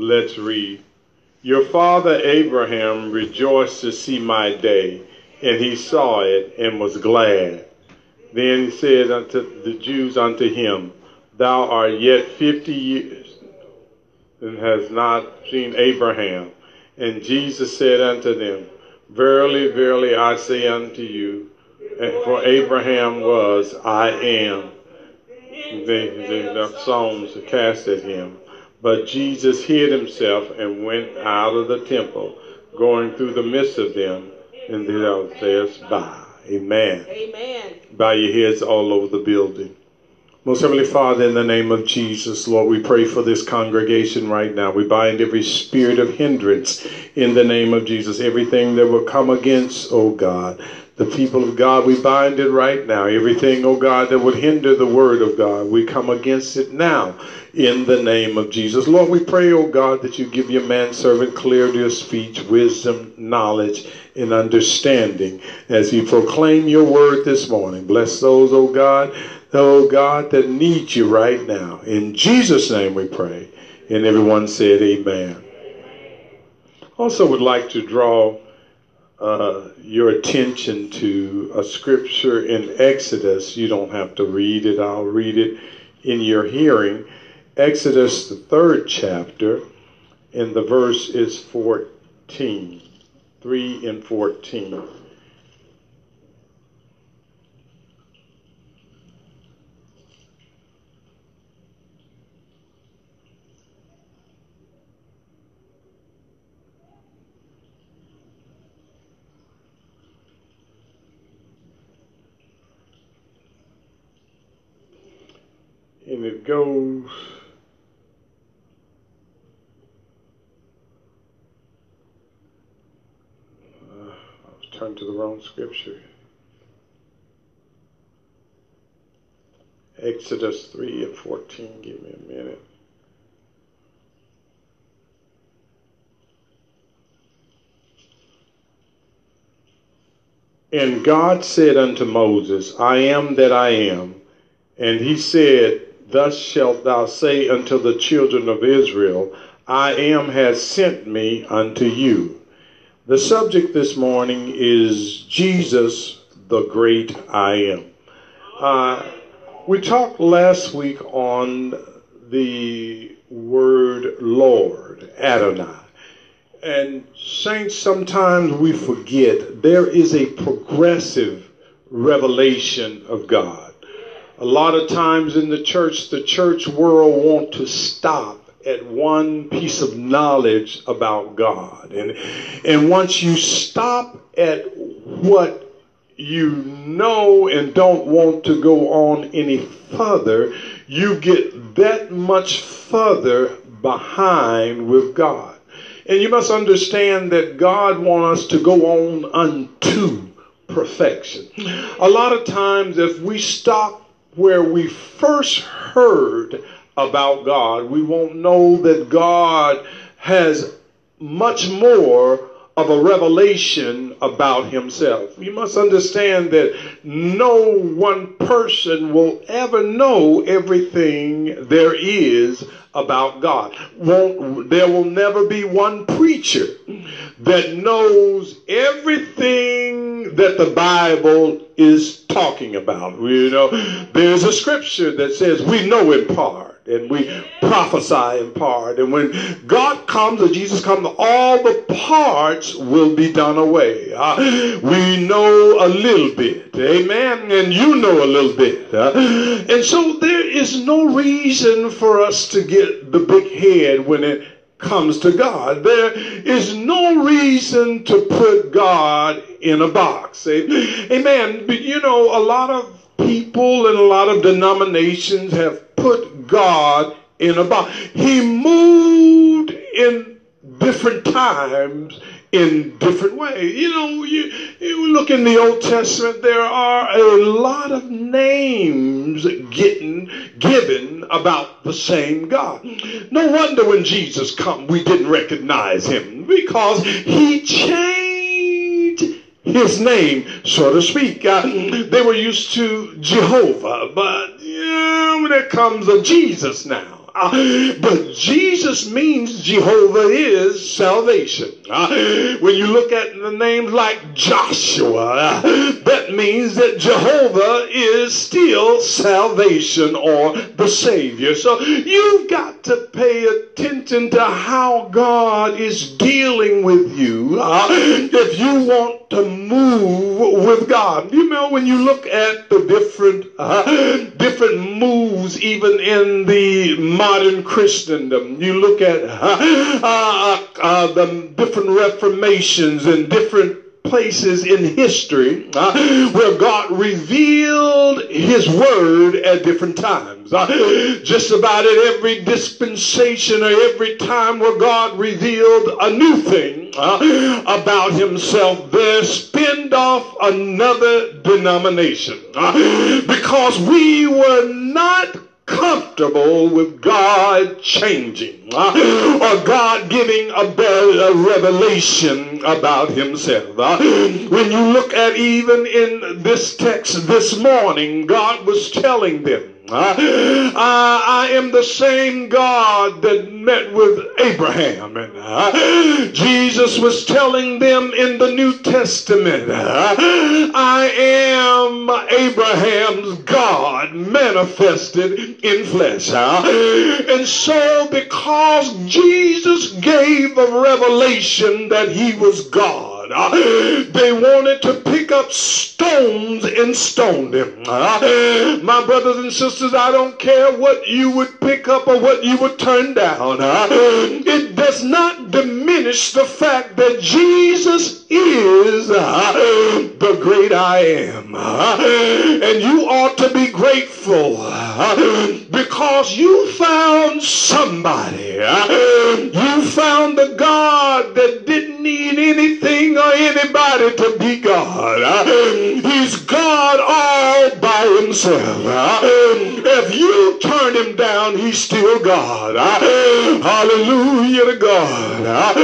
Let's read. Your father Abraham rejoiced to see my day, and he saw it and was glad. Then he said unto the Jews unto him, Thou art yet fifty years and has not seen Abraham. And Jesus said unto them, Verily, verily, I say unto you, for Abraham was, I am. The, the stones cast at him. But Jesus hid himself and went out of the temple, going through the midst of them, and they by. Amen. Amen. Bow your heads all over the building. Most Heavenly Father, in the name of Jesus, Lord, we pray for this congregation right now. We bind every spirit of hindrance in the name of Jesus. Everything that will come against, oh God, the people of God, we bind it right now. Everything, oh God, that would hinder the word of God, we come against it now in the name of Jesus. Lord, we pray, oh God, that you give your manservant clarity of speech, wisdom, knowledge, and understanding as he proclaim your word this morning. Bless those, oh God, oh God, that need you right now. In Jesus' name we pray. And everyone said, Amen. Also, would like to draw uh, your attention to a scripture in Exodus. You don't have to read it, I'll read it in your hearing. Exodus, the third chapter, and the verse is 14. 3 and 14. And it goes uh, I turned to the wrong scripture. Exodus 3 and 14. Give me a minute. And God said unto Moses, I am that I am. And he said, Thus shalt thou say unto the children of Israel, I am has sent me unto you. The subject this morning is Jesus, the great I am. Uh, we talked last week on the word Lord, Adonai. And saints, sometimes we forget there is a progressive revelation of God. A lot of times in the church, the church world want to stop at one piece of knowledge about God. And, and once you stop at what you know and don't want to go on any further, you get that much further behind with God. And you must understand that God wants us to go on unto perfection. A lot of times, if we stop where we first heard about God, we won't know that God has much more of a revelation about himself. You must understand that no one person will ever know everything there is about God. Won't, there will never be one preacher that knows everything that the Bible is talking about. You know, there's a scripture that says we know in part and we prophesy in part. And when God comes or Jesus comes, all the parts will be done away. Uh, we know a little bit. Amen. And you know a little bit. Uh, and so there is no reason for us to get the big head when it comes to God. There is no reason to put God in a box. Amen. But you know, a lot of people and a lot of denominations have put God in a box. He moved in different times in different ways. You know, you, you look in the Old Testament, there are a lot of names getting given about the same God. No wonder when Jesus come, we didn't recognize him because he changed his name, so to speak. Uh, they were used to Jehovah, but yeah, there comes a Jesus now. but Jesus means Jehovah is salvation. When you look at the names like Joshua, that means that Jehovah is still salvation or the Savior. So you've got to pay attention to how God is dealing with you uh, if you want to move with God. You know, when you look at the different uh, different moves, even in the modern Christendom, you look at uh, uh, uh the different reformations and different places in history uh, where God revealed his word at different times. Uh, just about at every dispensation or every time where God revealed a new thing uh, about himself, there spinned off another denomination. Uh, because we were not comfortable with God changing uh, or God giving a, revelation about himself. Uh, when you look at even in this text this morning, God was telling them uh, I am the same God that met with Abraham. And Jesus was telling them in the New Testament, I am Abraham's God manifested in flesh. and so, because Jesus gave a revelation that he was God, God. Ah, they wanted to pick up stones and stone him. Ah, my brothers and sisters, I don't care what you would pick up or what you would turn down. Ah, it does not diminish the fact that Jesus is the great I am. And you ought to be grateful because you found somebody. You found the God that didn't need anything or anybody to be God. He's God all by himself. If you turn him down, he's still God. Hallelujah to God.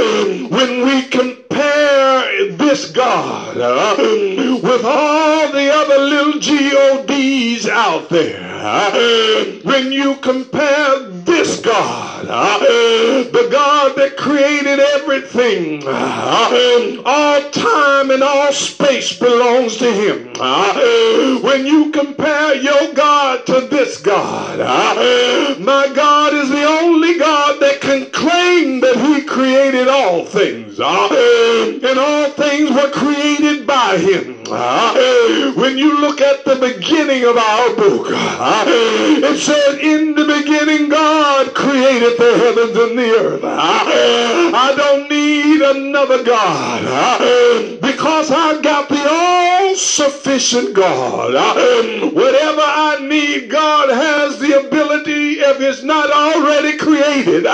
When we compare this God with all the other little GODs out there, when you compare this God, the God that created everything, uh, all time and all space belongs to him. Uh, when you compare your God to this God, uh, my God is the only God that he created all things. Eh, and all things were created by him. Eh, when you look at the beginning of our book, eh, it said, In the beginning, God created the heavens and the earth. I don't need another God because I've got the all sufficient God. Whatever I need, God has the ability, if it's not already created,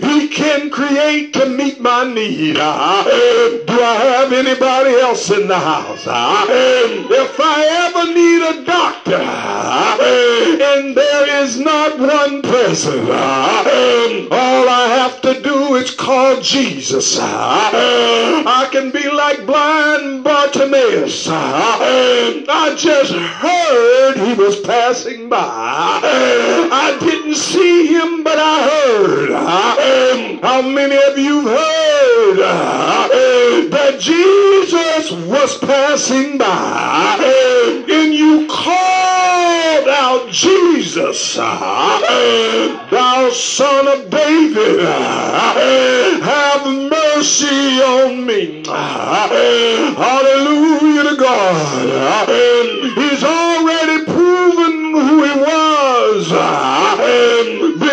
He can create to meet my need. Do I have anybody else in the house? If I ever need a doctor, and there is not one person, all I have to do is call Jesus. I can be like blind Bartimaeus. I just heard he was passing by. I didn't see him, but I heard. How many of you heard uh, that Jesus was passing by uh, and you called out Jesus, uh, thou son of David, have mercy on me. Hallelujah to God. He's already proven who he was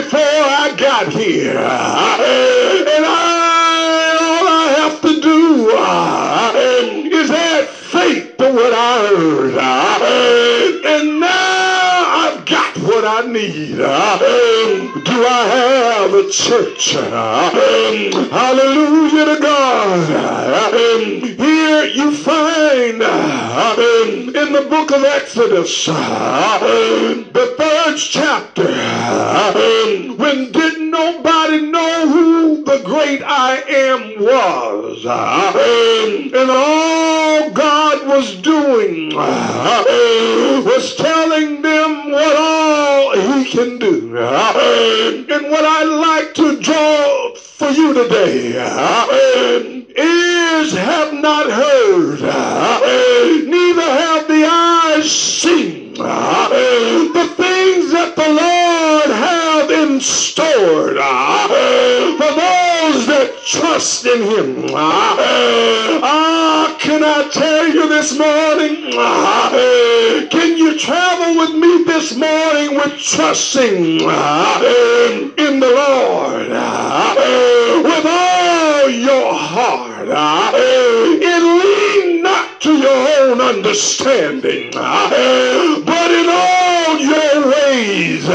before I got here. And I, all I have to do uh, is add faith to what I heard. And now what I need. Do I have a church? Hallelujah to God. Here you find in the book of Exodus, the third chapter, when didn't nobody know who the great I am was. And all God was doing was telling them what all he can do. And what I'd like to draw for you today ears have not heard, neither have the eyes seen the things that the Lord have in store for trust in him. Ah, ah, can I tell you this morning? Ah, can you travel with me this morning with trusting ah, in the Lord with all your heart and lean not to your own understanding, but in all your ways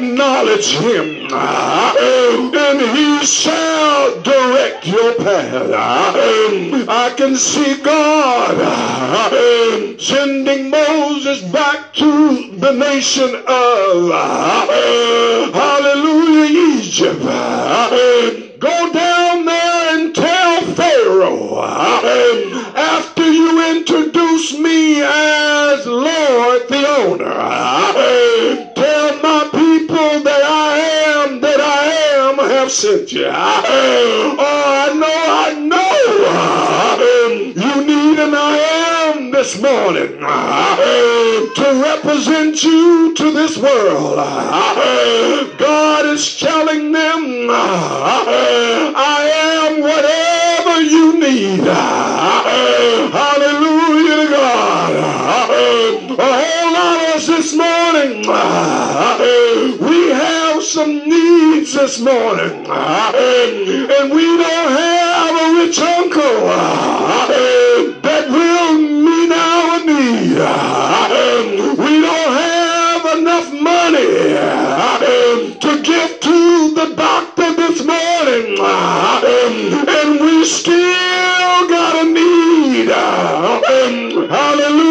acknowledge him uh, and he shall direct your path. Uh, I can see God uh, sending Moses back to the nation of hallelujah Egypt. Go down there and tell Pharaoh after you introduce me as Lord the owner. You. Oh, I know, I know you need an I am this morning to represent you to this world. God is telling them, I am whatever you need. Hallelujah to God. A whole lot of us this morning, we have some needs this morning, and we don't have a rich uncle that will meet our need. We don't have enough money to give to the doctor this morning, and we still got a need. Hallelujah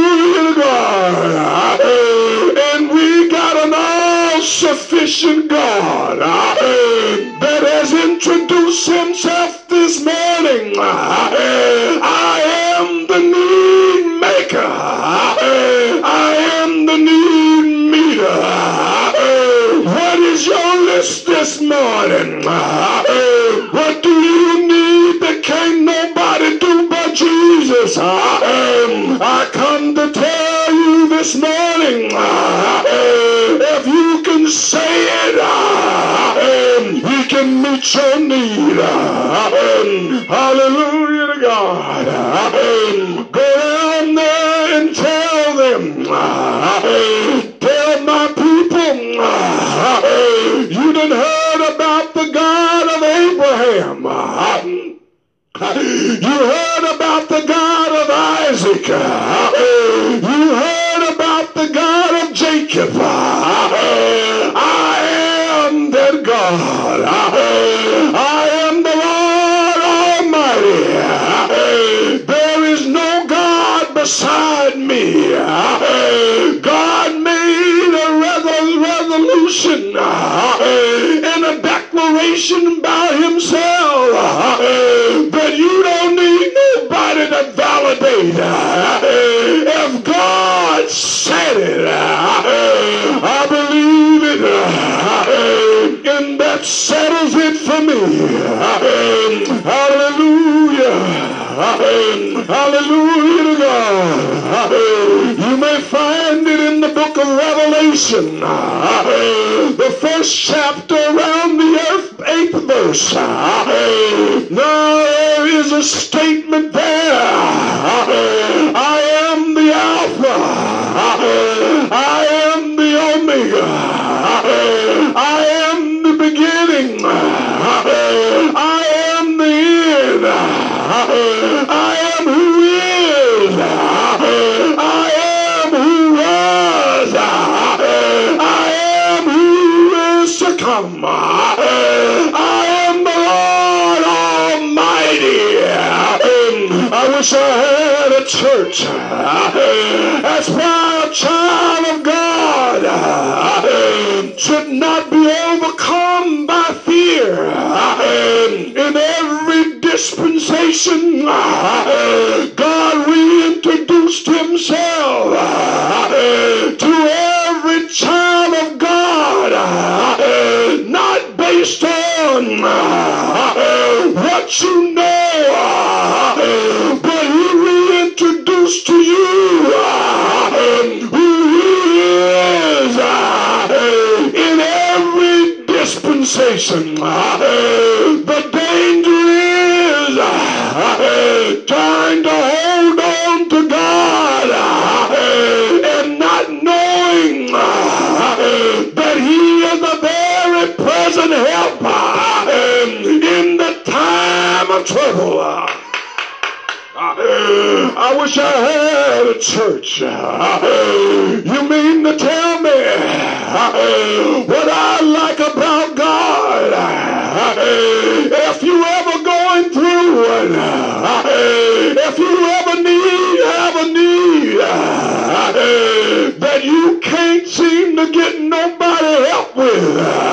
all-sufficient God that has introduced himself this morning. I am the need maker. I am the need meter. What is your list this morning? What do you need that can't nobody do but Jesus? I come to tell you this morning, if you can say meet your need. Hallelujah to God. Go down there and tell them, tell my people, you done heard about the God of Abraham. You heard about the God of Isaac. You heard about the God of Jacob. Beside me. God made a resolution and a declaration by himself that you don't need nobody to validate. If God said it, that settles it for me. Hallelujah. Hallelujah to God. You may find it in the book of Revelation, the first chapter around the earth, eighth verse. Now there is a statement there. I am the Alpha. church, as proud child of God, should not be overcome by fear in every dispensation. God reintroduced himself to every child of God, not based on what you know. Trouble. I wish I had a church. You mean to tell me what I like about God? If you ever going through one, if you ever need, have a need that you can't seem to get nobody help with,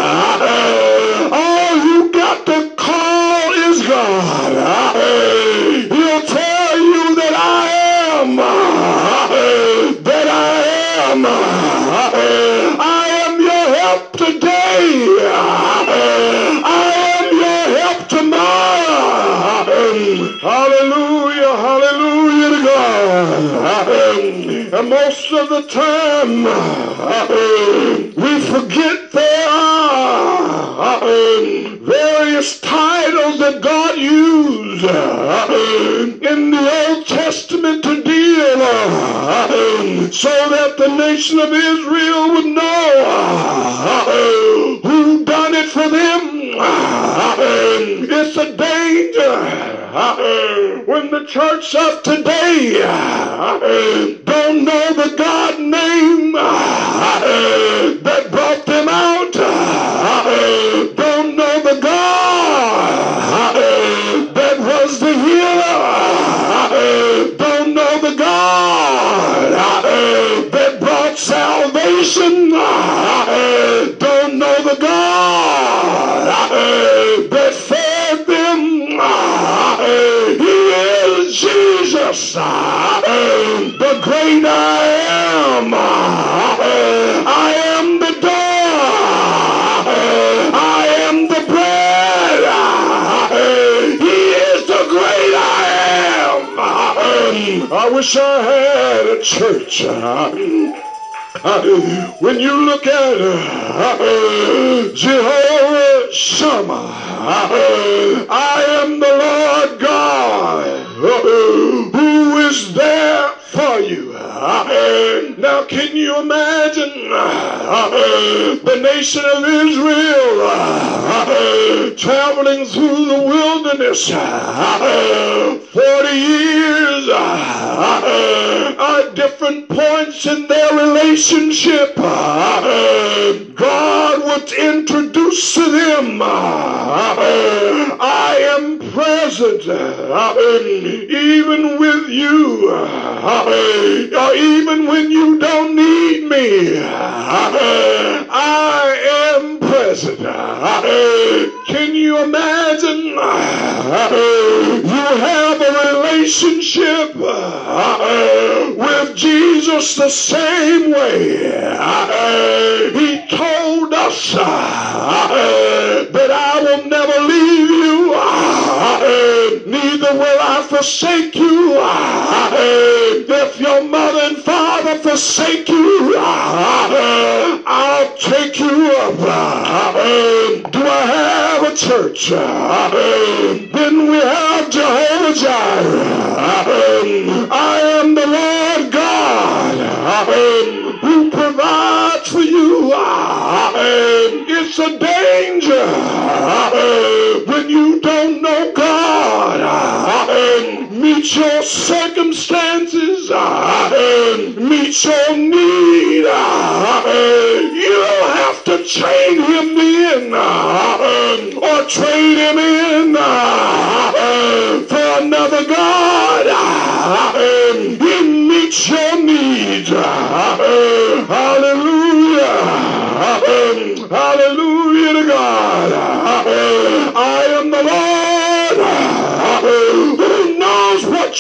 of the time, we forget there are various titles that God used in the Old Testament to deal so that the nation of Israel would know who done it for them. It's a danger when the church of today don't know the God name wish I had a church. Uh, uh, when you look at uh, Jehovah Shammah, I the nation of Israel traveling through the wilderness 40 years at different points in their relationship? God would introduce to them, I am present uh, even with you, or even when you don't need me. I am present. Can you imagine? You have a relationship with Jesus the same way. He told us that I forsake you. If your mother and father forsake you, I'll take you up. Do I have a church? Then we have Jehovah Jireh. I am the Lord God who provides for you. It's a danger when you don't know God. Meet your circumstances, and meet your need. You don't have to train him in or trade him in for another God. He meets your needs. Hallelujah. Hallelujah to God.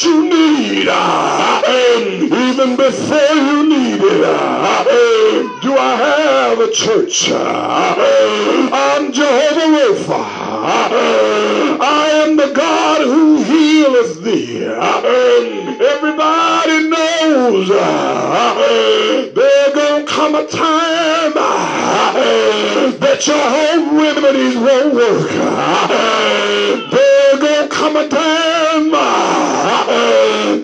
You need. Ah, and Even before you need it. Ah, do I have a church. Ah, I'm Jehovah Rapha. I am the God who healeth thee. Everybody knows there's going to come a time that your home remedies won't work. Come a time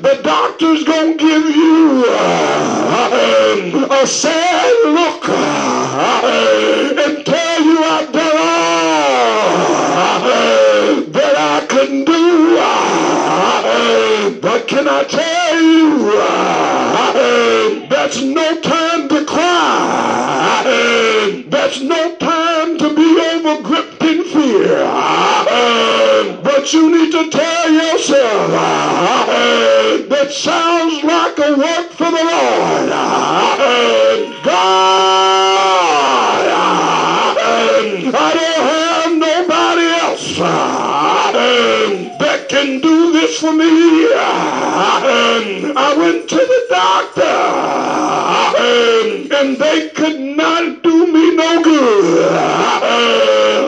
the doctor's to give you uh, a sad look uh, and tell you I've done all that I can do. Uh, but can I tell you, that's no time to cry. That's no time to be overgripped in fear. But you need to tell yourself uh, that sounds like a work for the Lord. Uh, God, uh, I don't have nobody else that can do this for me. I went to the doctor and they could not do me no good.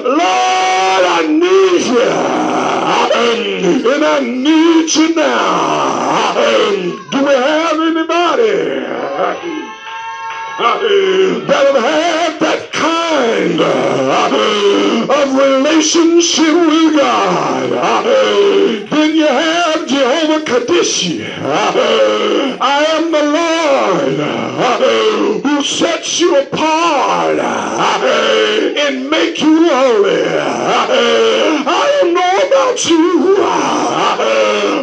Lord, I need you. And I need you now. Do we have anybody? that have had that kind of relationship with God. Then you have Jehovah Kadesh. I am the Lord who sets you apart and make you holy. I don't you,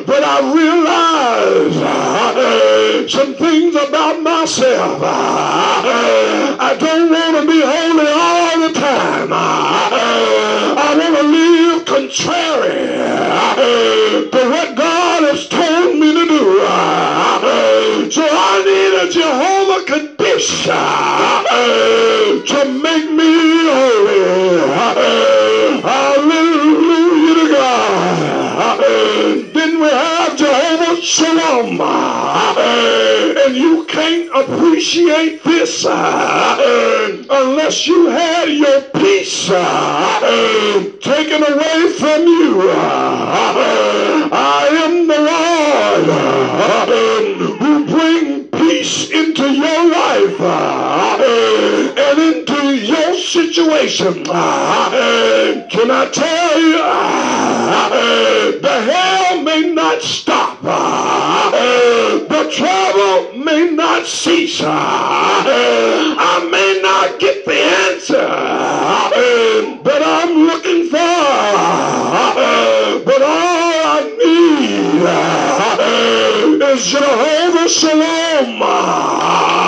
but I realize uh, some things about myself. Uh, I don't want to be holy all the time. Uh, I want to live contrary to what God has told me to do. So I need a Jehovah condition to make me holy. Hallelujah. Then we have Jehovah Shalom. And you can't appreciate this uh, unless you had your peace uh, taken away from you. I am the Lord Can I tell you, the hell may not stop, the trouble may not cease. I may not get the answer that I'm looking for, but all I need is Jehovah Shalom.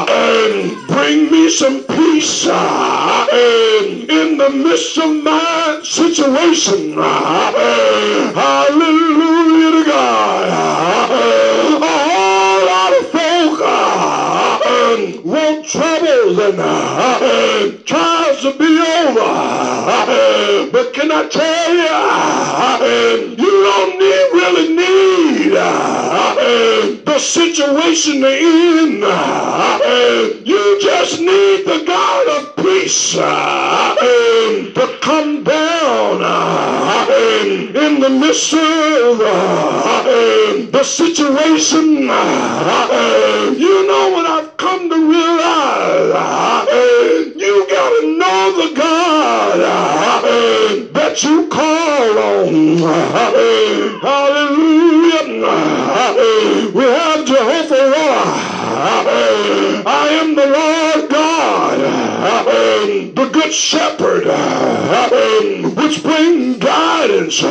And bring me some peace uh, in the midst of my situation. Uh, hallelujah to God. A lot of folk uh, want troubles and trials to be over. But can I tell you, you don't need, really need the situation to end. You just need the God of peace to come down in the midst of the situation. You know what I've come to realize? You gotta know the God that you call on. Hallelujah. We have Jehovah. I am the Lord God, the good shepherd, which bring guidance,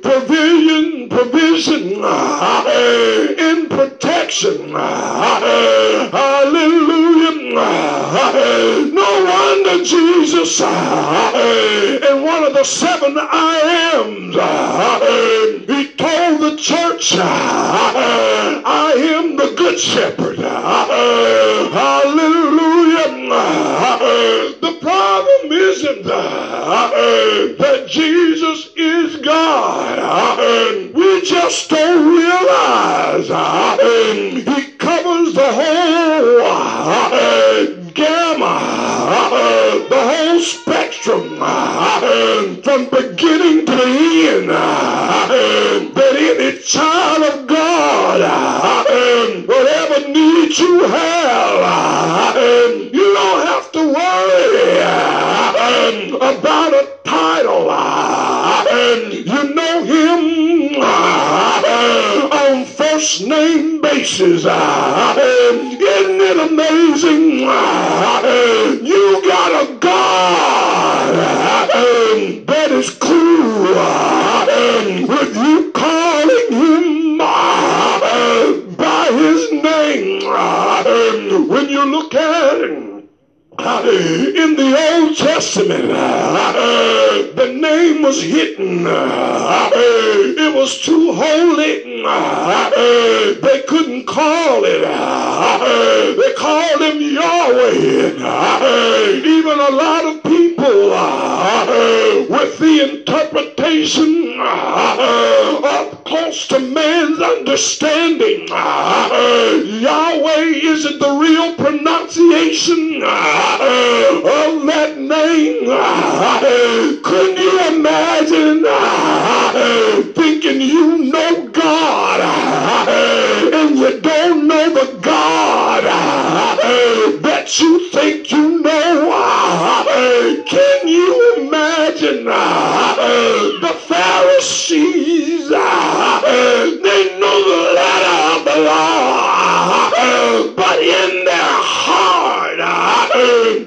provision, provision, in protection. No wonder Jesus uh, in one of the seven I ams, uh, he told the church, uh, I am the good shepherd. Hallelujah. The problem isn't that Jesus is God. We just don't realize That any child of God, whatever need you have, It was too holy. They couldn't call it. They called him Yahweh. Even a lot of people with the interpretation up close to man's understanding. Yahweh isn't the real pronunciation of that name. You know God and you don't know the God that you think you know? Can you imagine the Pharisees? They know the letter of the law, but in their heart,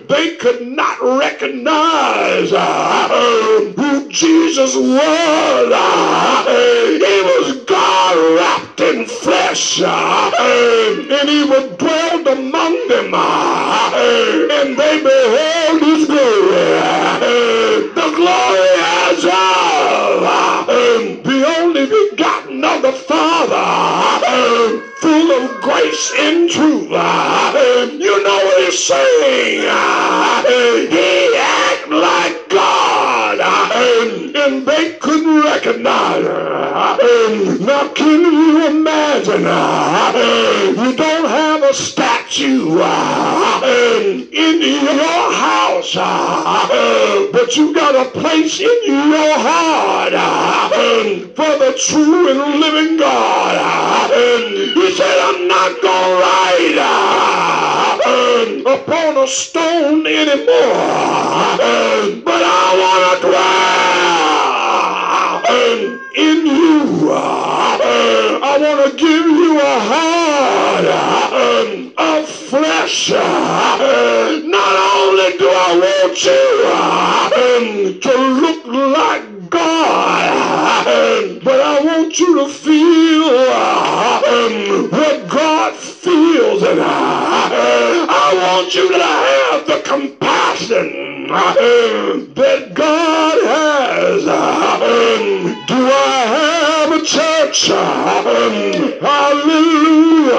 they could not recognize Jesus was. Ah, he was God wrapped in flesh, ah, and he was dwelled among them, ah, and they beheld his glory. The glory as of the only begotten of the Father, full of grace and truth. You know what he's saying? He God, and they couldn't recognize her. Now, can you imagine? You don't have a statue in your house, but you got a place in your heart for the true and living God. He said, I'm not going to write upon a stone anymore, but I want to dwell in you. I want to give you a heart of flesh. Not only do I want you um, to look like God, um, but I want you to feel um, what God feels, and I want you to have the compassion that God has. Do I have a church? Hallelujah.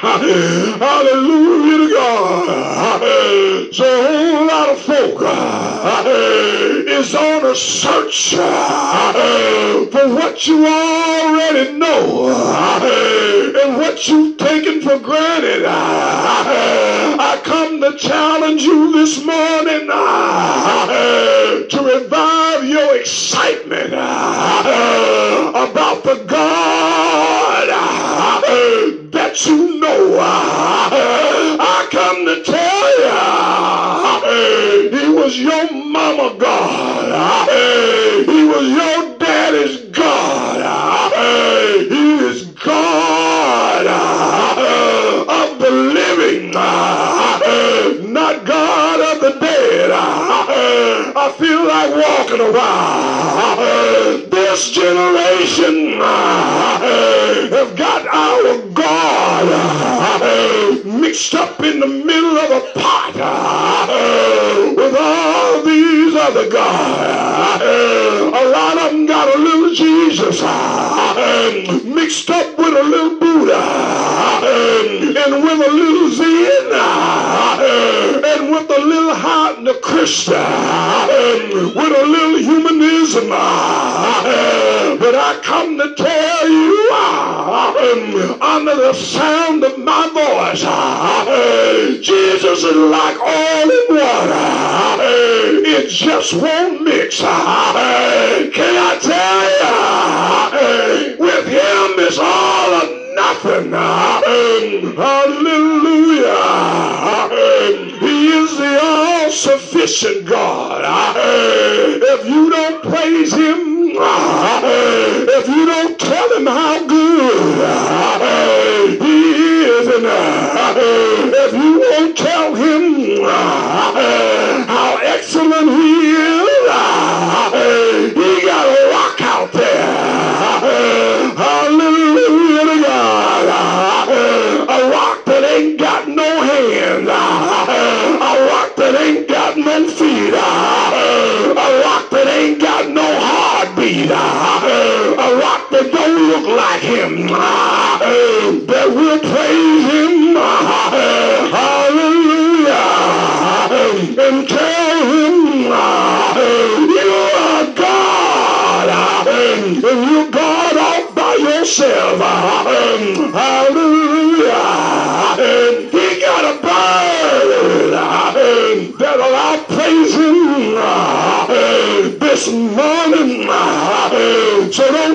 Hallelujah to God. So a whole lot of folk uh, is on a search uh, for what you already know uh, and what you've taken for granted. I come to challenge you this morning to revive your excitement about the God you know. Uh, I come to tell you, uh, He was your mama God. Uh, he was your I feel like walking around. This generation uh, have got our God uh, mixed up in the middle of a pot uh, with all these other gods. A lot of them got a little Jesus mixed up with a little Buddha and with a little Zen and with a little heart and a Christian with a little humanism. But I come to tell you, under the sound of my voice, Jesus is like all in water. It just won't mix. Can I tell you, with him it's all or nothing. Hallelujah. He is the all-sufficient God. Ah, if you don't praise him, ah, if you don't tell him how good ah, he is, and if you won't tell him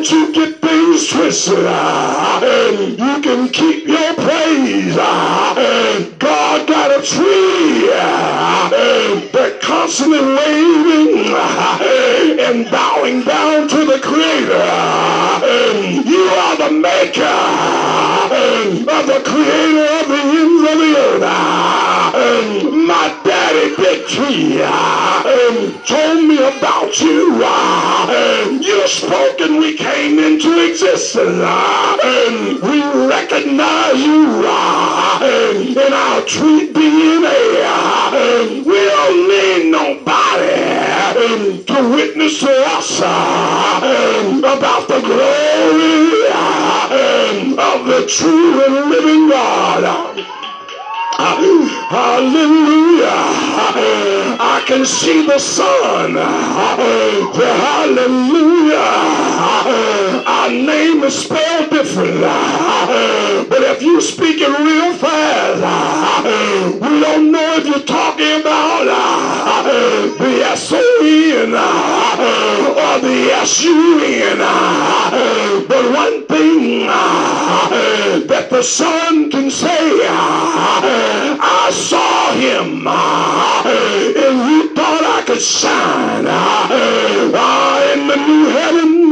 Don't you get things twisted. Uh, you can keep your praise. Uh, God got a tree uh, that constantly waving and bowing down to the Creator. You are the maker of the Creator of the ends of the earth. My daddy Big Tree about you. Uh, you spoke and we came into existence. Uh, and we recognize you uh, in our tree DNA. We don't need nobody to witness to us about the glory of the true and living God. Hallelujah. I can see the sun. Hallelujah. Our name is spelled different. But if you speak it real fast, we don't know if you're talking about the S-O-N or the S-U-N. But one thing that the sun can say, I saw him uh, and you thought I could shine uh, uh, in the new heaven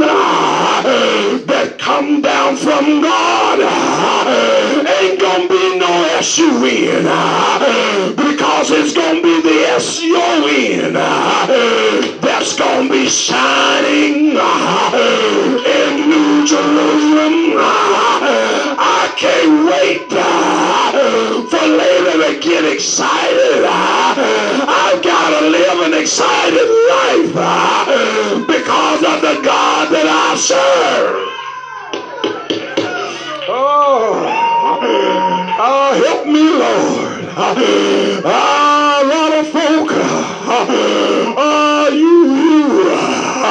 that come down from God ain't gonna be no S-U-N uh, because it's gonna be the S-U-N uh, that's gonna be shining uh, in New Jerusalem. I can't wait for later to get excited. I've got to live an excited life because of the God that I serve. Oh, oh help me, Lord. Ah, a lot of folk, ah, you,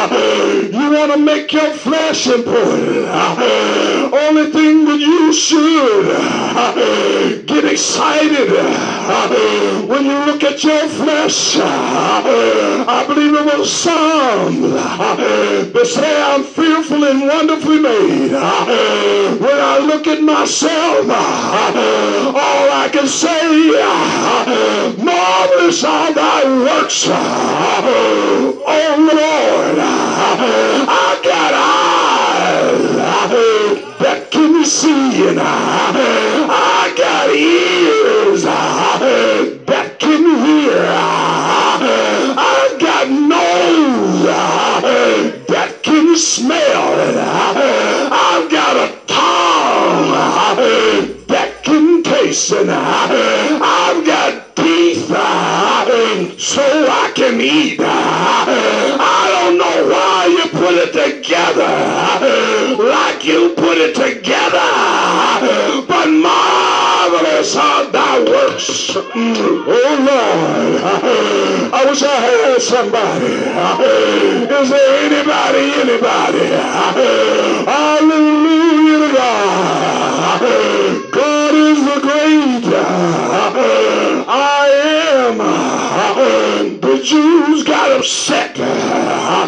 you, want to make your flesh important. Only thing that you should get excited when you look at your flesh. I believe it was Psalms that say I'm fearful and wonderfully made. When I look at myself, all I can say, marvelous are thy works, oh Lord. I got eyes that can see and I got ears that can hear. I got nose that can smell. And I've got a tongue that can taste and I've got teeth so I can eat. Like you put it together, but marvelous are thy works. Oh Lord, I wish I had somebody. Is there anybody, anybody? Hallelujah to God. God is the great I am. Jews got upset uh,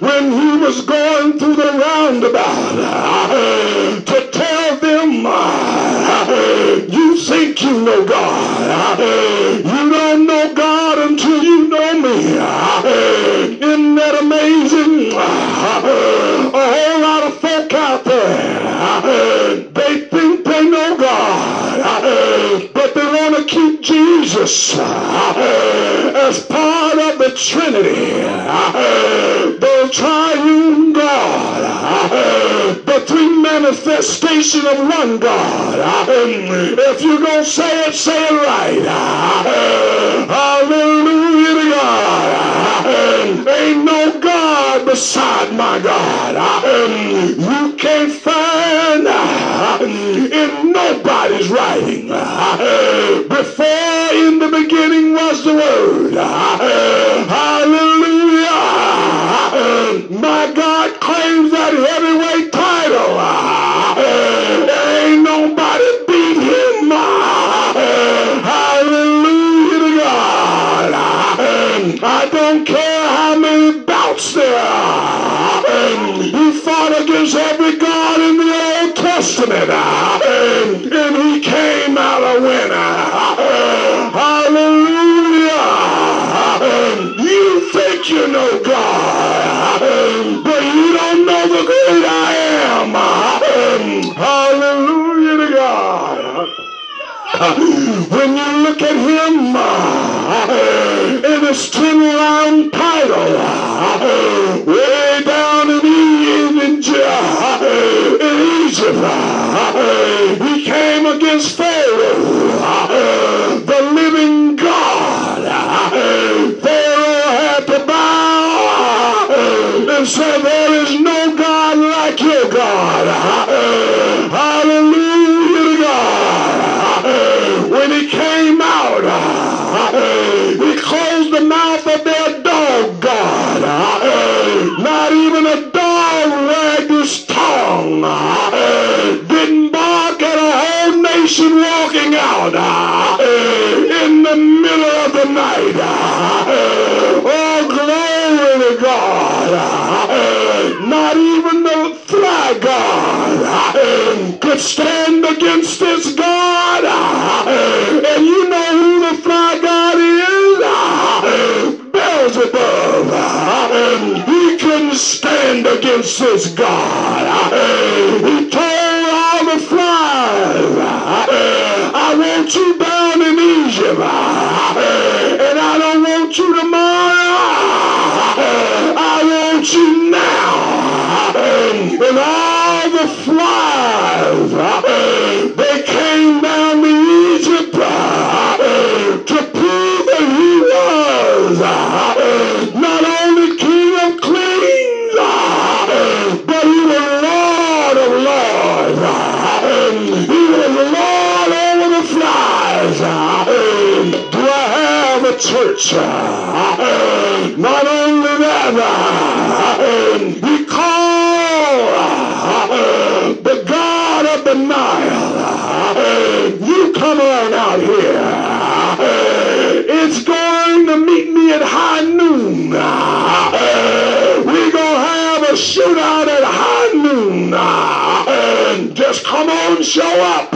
when he was going through the roundabout uh, to tell them uh, you think you know God. You don't know God until you know me. Isn't that amazing? A whole lot of folk out there, they know God, want to keep Jesus uh, as part of the Trinity, the triune God, uh, the three manifestation of one God. Uh, if you're going to say it, say it right. Hallelujah to God. Ain't no God beside my God. You can't find in nobody's writing. Before in the beginning was the Word. Hallelujah. When you look at him uh, in his ten round title, way down in, Egypt, uh, in Egypt, uh, he came against Pharaoh, God. Not even the fly God could stand against this God. And you know who the fly God is? Beelzebub. He couldn't stand against this God. He told all the flies, I want you down in Egypt. And I don't want you tomorrow. You now. And all the flies, uh, they came down to Egypt uh, to prove that he was uh, not only King of Kings, but he was Lord of Lords. He was Lord over the flies. Do I have a church? You come on out here. It's going to meet me at high noon. We're going to have a shootout at high noon. Just come on, show up.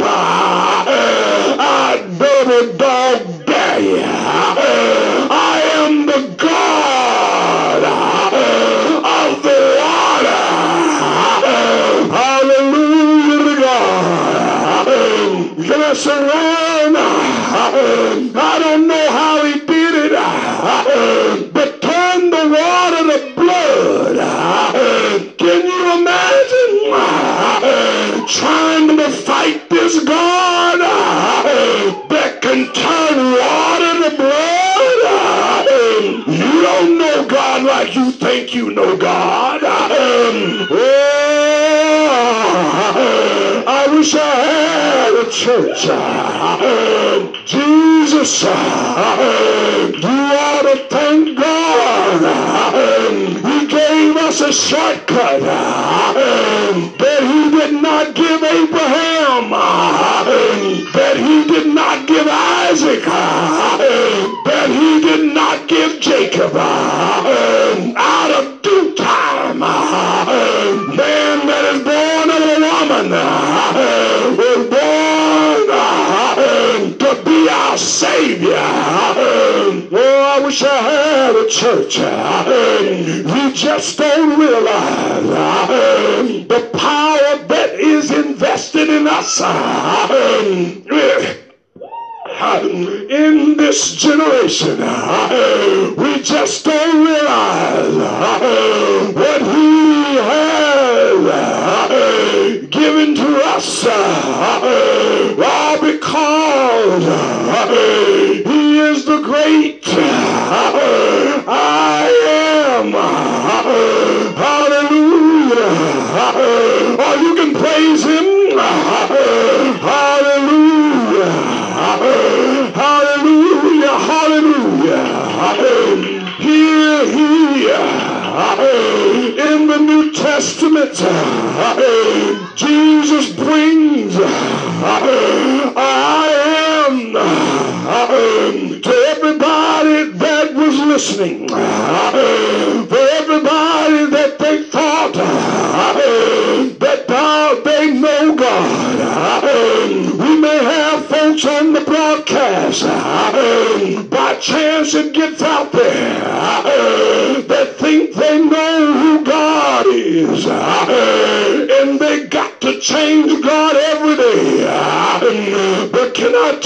Can turn water to blood? You don't know God like you think you know God. Oh, I wish I had a church. Jesus, you us a shortcut uh, that he did not give Abraham, uh, that he did not give Isaac, uh, that he did not give Jacob. Out of due time, man that is born of a woman was born to Savior. Oh, I wish I had a church. We just don't realize the power that is invested in us in this generation. We just don't realize what he has given to us. All because he is the great I am. Hallelujah. Or you can praise him. Hallelujah. Hallelujah. Hallelujah. Here he in the New Testament, Jesus brings I am to everybody that was listening, for everybody that they thought that they know God. We may have folks on the broadcast by chance and gets But can I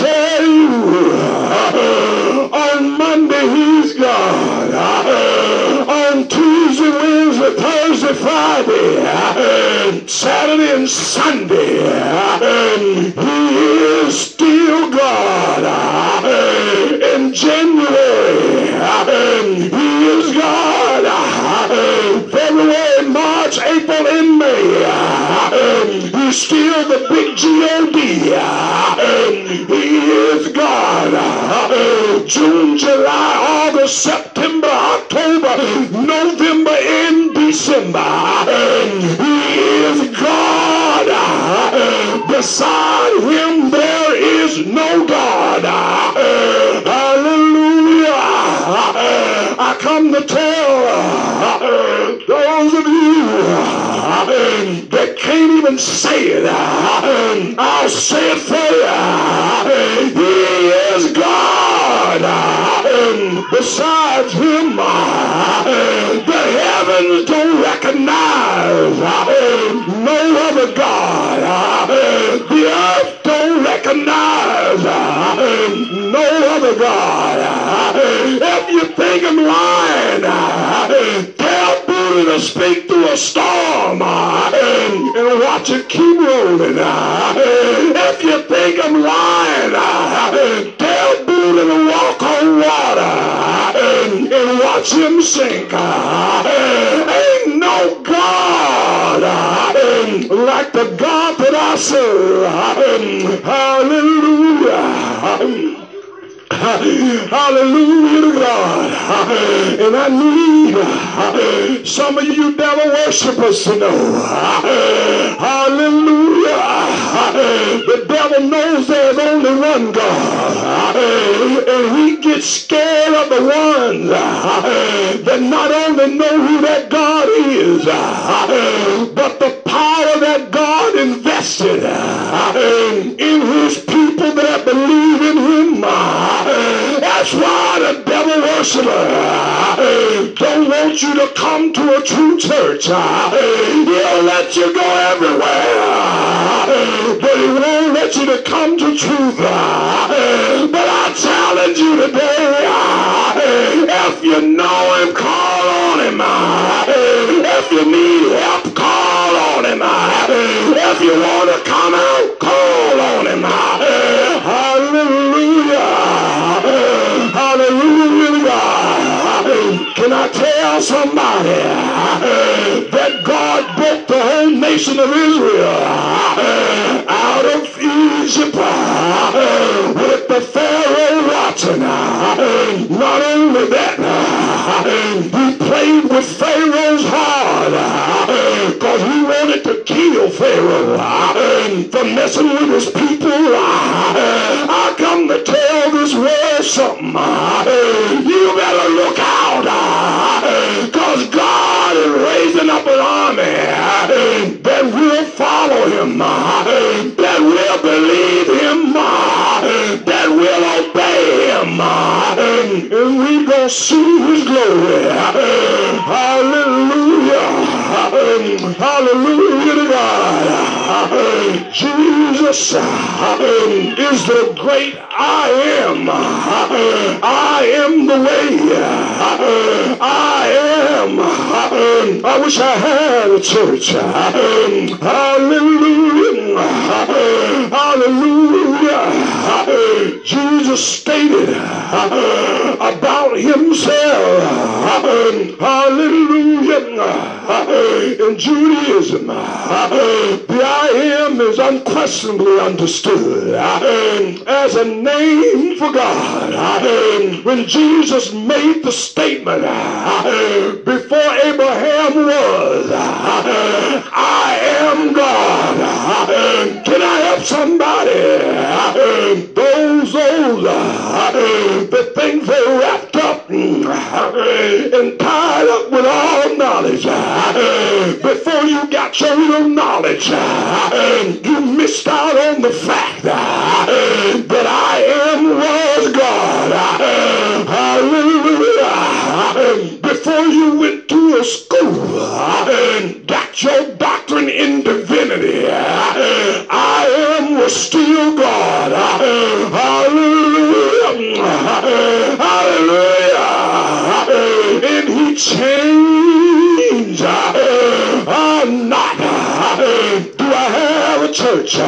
come to tell those of you that can't even say it. I'll say it for you. He is God. Besides him, the heavens don't recognize no other God. The earth don't recognize no other God. If you think I'm lying, tell Buddha to speak through a storm and, watch it keep rolling. If you think I'm lying, tell Buddha to walk on water and watch him sink. Ain't no God like the God that I serve. Hallelujah. Hallelujah to God. And I need some of you devil worshippers to know. Hallelujah. The devil knows there's only one God. And he gets scared of the ones that not only know who that God is, but the power that God invested in his people that believe in him. That's why the devil worshiper uh, don't want you to come to a true church. Uh, he'll let you go everywhere, uh, but he won't let you to come to truth. But I challenge you today, if you know him, call on him. If you need help, call on him. If you want to come out, call on him. Tell somebody that God brought the whole nation of Israel out of Egypt with the Pharaoh watching. Not only that, he played with Pharaoh's heart because he wanted to kill Pharaoh for messing with his people. I come to tell this world something. You better look out because God is raising up an army that will follow him, that will believe him, that will obey him, and we gonna see his glory. Hallelujah. Hallelujah to God. Jesus is the great I am. I am the way. I am. I wish I had a church. Hallelujah. Hallelujah. Jesus stated about himself. Hallelujah. In Judaism, the I am is unquestionably understood as a name for God. When Jesus made the statement, before Abraham was, I am God. Can I help somebody? Those old the things they wrapped up and tied up with all knowledge. Before you got your little knowledge, you missed out on the fact that I am was God. Before you went to a school and got your doctrine in divinity, I am still God. Hallelujah. Hallelujah. And he changed. I'm not. Do I have a church? He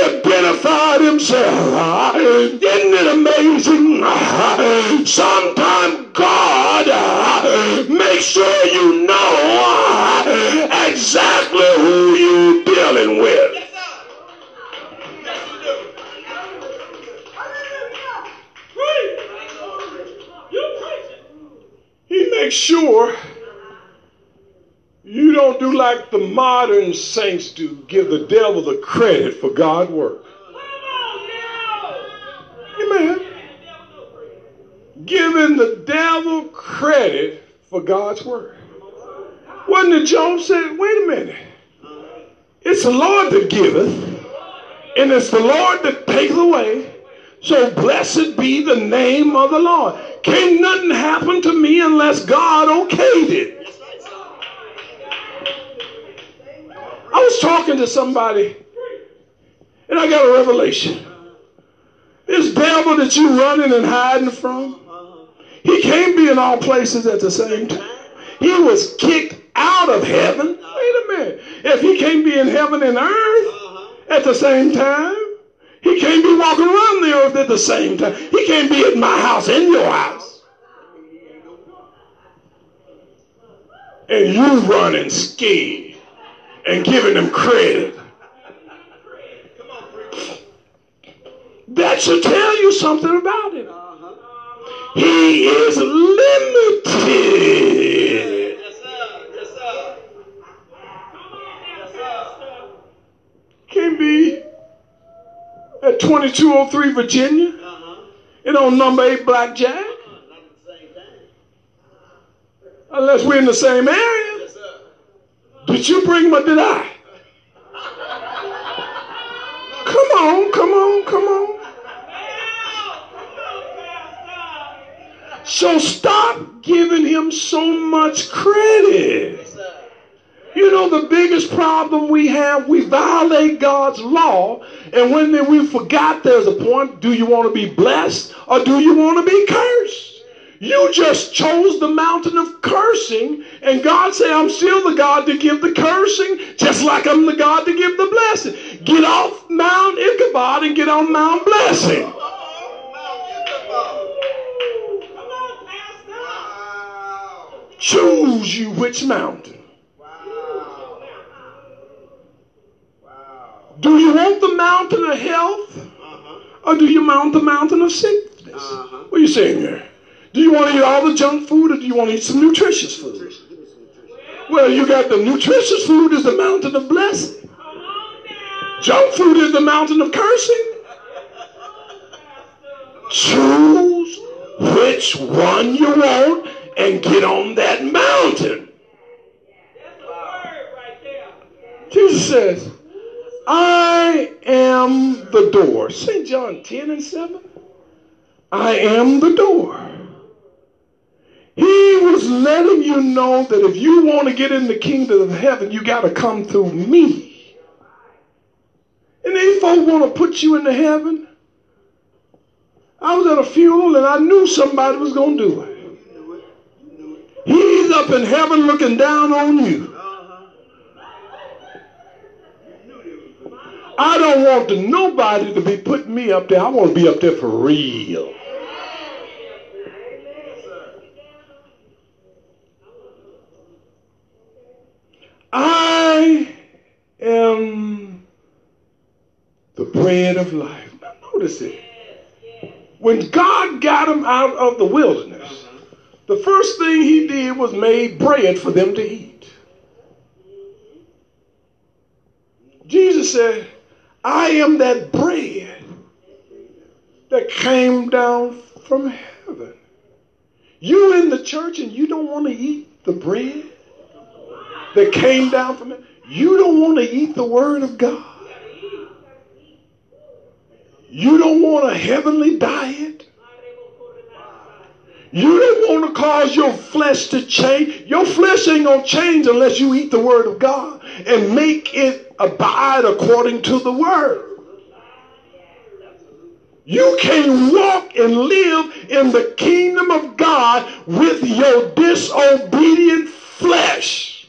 identified himself. Uh, isn't it amazing? Sometimes God uh, makes sure you know exactly who you're He makes sure you don't do like the modern saints do, give the devil the credit for God's work. Amen. Giving the devil credit for God's work. Wasn't it Job said, wait a minute. It's the Lord that giveth, and it's the Lord that taketh away. So blessed be the name of the Lord. Can't nothing happen to me unless God okayed it. I was talking to somebody and I got a revelation. This devil that you're running and hiding from, he can't be in all places at the same time. He was kicked out of heaven. Wait a minute. If he can't be in heaven and earth at the same time, he can't be walking around the earth at the same time. He can't be at my house in your house. And you running scared and giving them credit. That should tell you something about him. He is limited. Can't be at 2203 Virginia and on number 8 Blackjack. Uh-huh. Unless we're in the same area. Did you bring him or did I? Come on, come on, come on. So stop giving him so much credit. You know the biggest problem we have, we violate God's law, and when we forgot there's a point, do you want to be blessed or do you want to be cursed? You just chose the mountain of cursing, and God said, I'm still the God to give the cursing, just like I'm the God to give the blessing. Get off Mount Ichabod and get on Mount Blessing. Choose you which mountain. Do you want the mountain of health? Uh-huh. Or do you want the mountain of sickness? Uh-huh. What are you saying there? Do you want to eat all the junk food or do you want to eat some nutritious food? Well, you got the nutritious food is the mountain of blessing. Junk food is the mountain of cursing. Choose which one you want and get on that mountain. Jesus says, I am the door. St. John 10 and 7. I am the door. He was letting you know that if you want to get in the kingdom of heaven, you got to come through me. And these folks want to put you into heaven. I was at a funeral and I knew somebody was going to do it. He's up in heaven looking down on you. I don't want to, nobody to be putting me up there. I want to be up there for real. I am the bread of life. Now notice it. When God got them out of the wilderness, the first thing he did was made bread for them to eat. Jesus said, I am that bread that came down from heaven. You in the church and you don't want to eat the bread that came down from heaven. You don't want to eat the word of God. You don't want a heavenly diet. You don't want to cause your flesh to change. Your flesh ain't going to change unless you eat the word of God and make it abide according to the word. You can't walk and live in the kingdom of God with your disobedient flesh.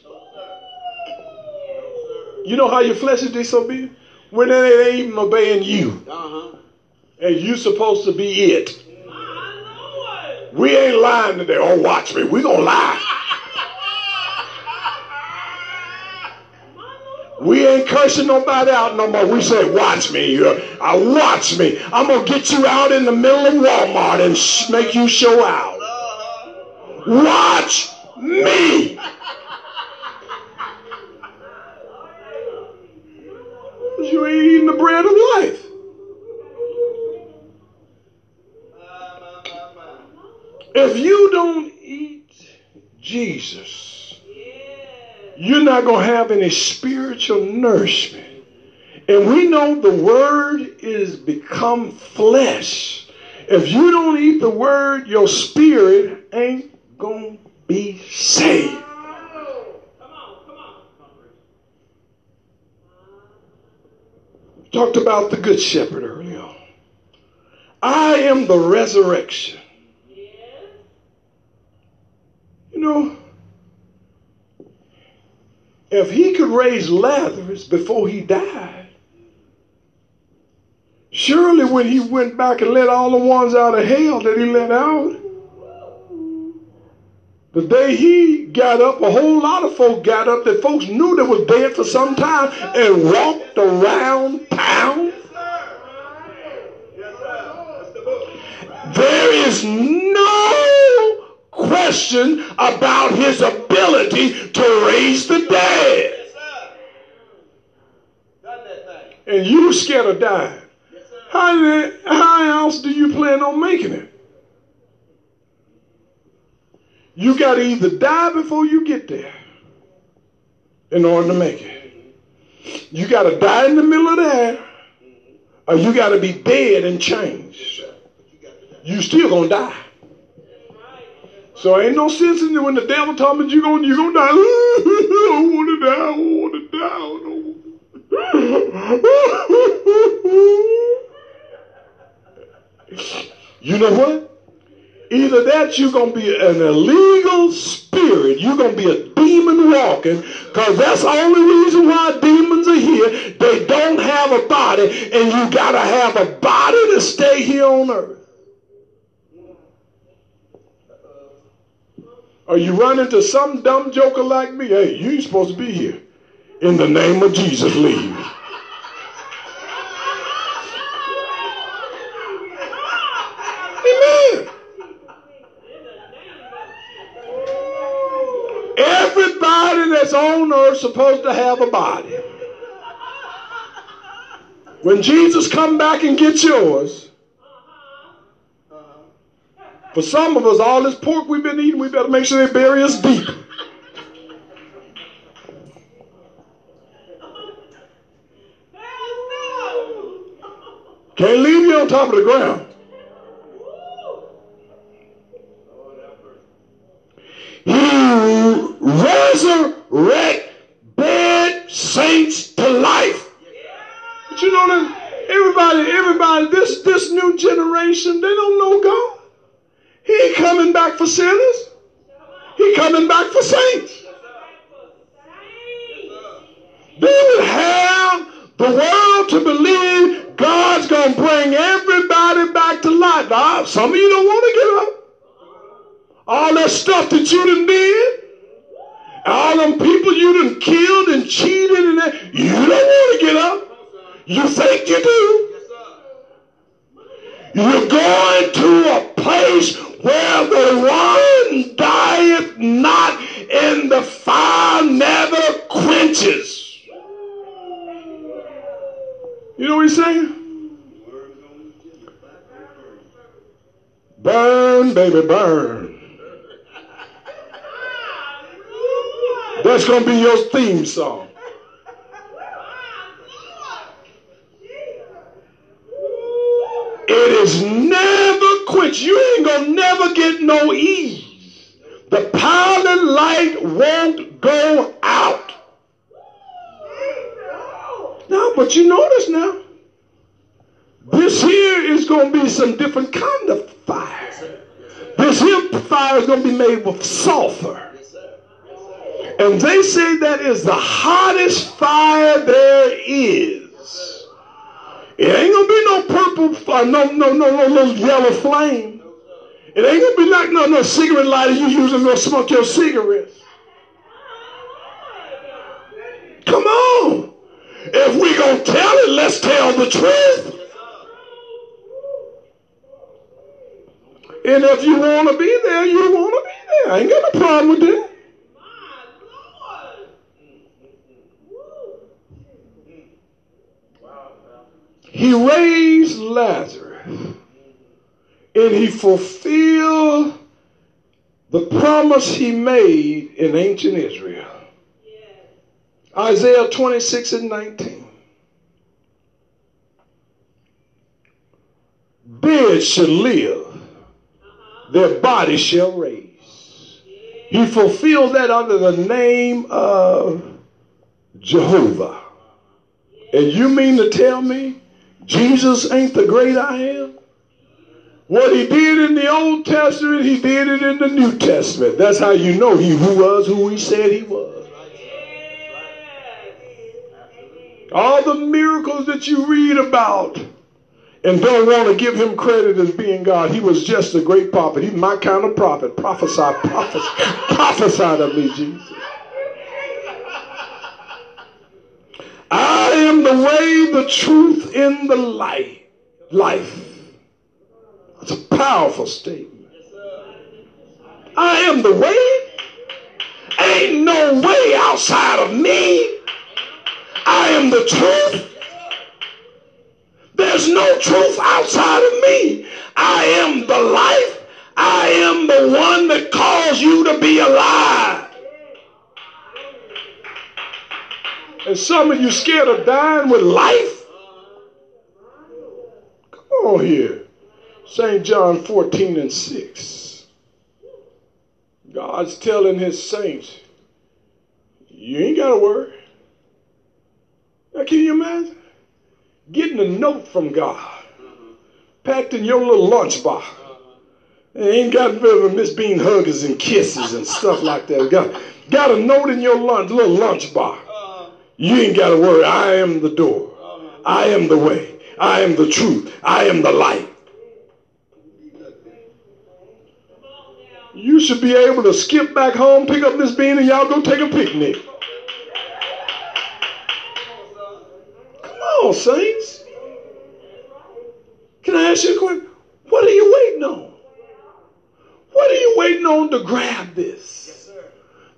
You know how your flesh is disobedient? When it ain't even obeying you. Uh-huh. And you supposed to be it. We ain't lying today. Oh, watch me. we to lie. We ain't cursing nobody out no more. We say, watch me. Uh, uh, watch me. I'm to get you out in the middle of Walmart and sh- make you show out. Watch me. You ain't eating the bread of life. If you don't eat Jesus, you're not going to have any spiritual nourishment. And we know the word is become flesh. If you don't eat the word, your spirit ain't going to be saved. Talked about the good shepherd earlier. I am the resurrection. You know, if he could raise Lazarus before he died, surely when he went back and let all the ones out of hell that he let out, the day he got up, a whole lot of folk got up that folks knew that was dead for some time and walked around town. There is no question about his ability to raise the dead. And you scared of dying. How, how else do you plan on making it? You got to either die before you get there in order to make it. You got to die in the middle of there, or you got to be dead and changed. You still gonna die. So ain't no sense in it when the devil told me you gonna you gonna die. I don't wanna die, I don't wanna die, You know what? Either that you're gonna be an illegal spirit, you're gonna be a demon walking, because that's the only reason why demons are here. They don't have a body, and you gotta have a body to stay here on earth. Or you run into some dumb joker like me, hey, you ain't supposed to be here. In the name of Jesus, leave. Amen. Everybody that's on earth supposed to have a body. When Jesus come back and get yours, for some of us, all this pork we've been eating, we better make sure they bury us deep. Can't leave you on top of the ground. He resurrect dead saints to life. But you know that everybody, everybody, this this new generation, they don't know God. He ain't coming back for sinners. He coming back for saints. They would have the world to believe God's going to bring everybody back to life. Now, some of you don't want to get up. All that stuff that you done did, all them people you done killed and cheated and that, you don't want to get up. You think you do. You're going to a place where the one dieth not and the fire never quenches. You know what he's saying? Burn, baby, burn. That's going to be your theme song. It is quench. You ain't to never get no ease. The pilot light won't go out. Now, but you notice now, this here is to be some different kind of fire. This here fire is to be made with sulfur. And they say that is the hottest fire there is. It ain't gonna be no purple, fire, no, no, no, no, no yellow flame. It ain't gonna be like no, no cigarette lighter you using to smoke your cigarettes. Come on. If we gonna tell it, let's tell the truth. And if you want to be there, you want to be there. I ain't got no problem with that. He raised Lazarus and he fulfilled the promise he made in ancient Israel. Isaiah 26 and 19. Dead shall live, their body shall raise. He fulfilled that under the name of Jehovah. And you mean to tell me Jesus ain't the great I am. What he did in the Old Testament, he did it in the New Testament. That's how you know he was who he said he was. All the miracles that you read about and don't want to give him credit as being God. He was just a great prophet. He's my kind of prophet. Prophesy, prophesy, prophesy to me, Jesus. I the way, the truth, and the light. Life. It's a powerful statement. I am the way. Ain't no way outside of me. I am the truth. There's no truth outside of me. I am the life. I am the one that calls you to be alive. And some of you scared of dying with life? Come on here. St. John 14 and 6. God's telling his saints, you ain't got to worry. Now, can you imagine? Getting a note from God, packed in your little lunchbox. And ain't got to Miss Bean huggers and kisses and stuff like that. Got, got a note in your lunch, little lunchbox. You ain't got to worry. I am the door. I am the way. I am the truth. I am the light. You should be able to skip back home, pick up this Bean, and y'all go take a picnic. Come on, saints. Can I ask you a question? What are you waiting on? What are you waiting on to grab this?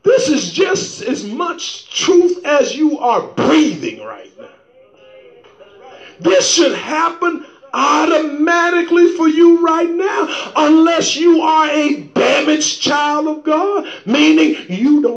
This is just as much truth as you are breathing right now. This should happen automatically for you right now unless you are a damaged child of God, meaning you don't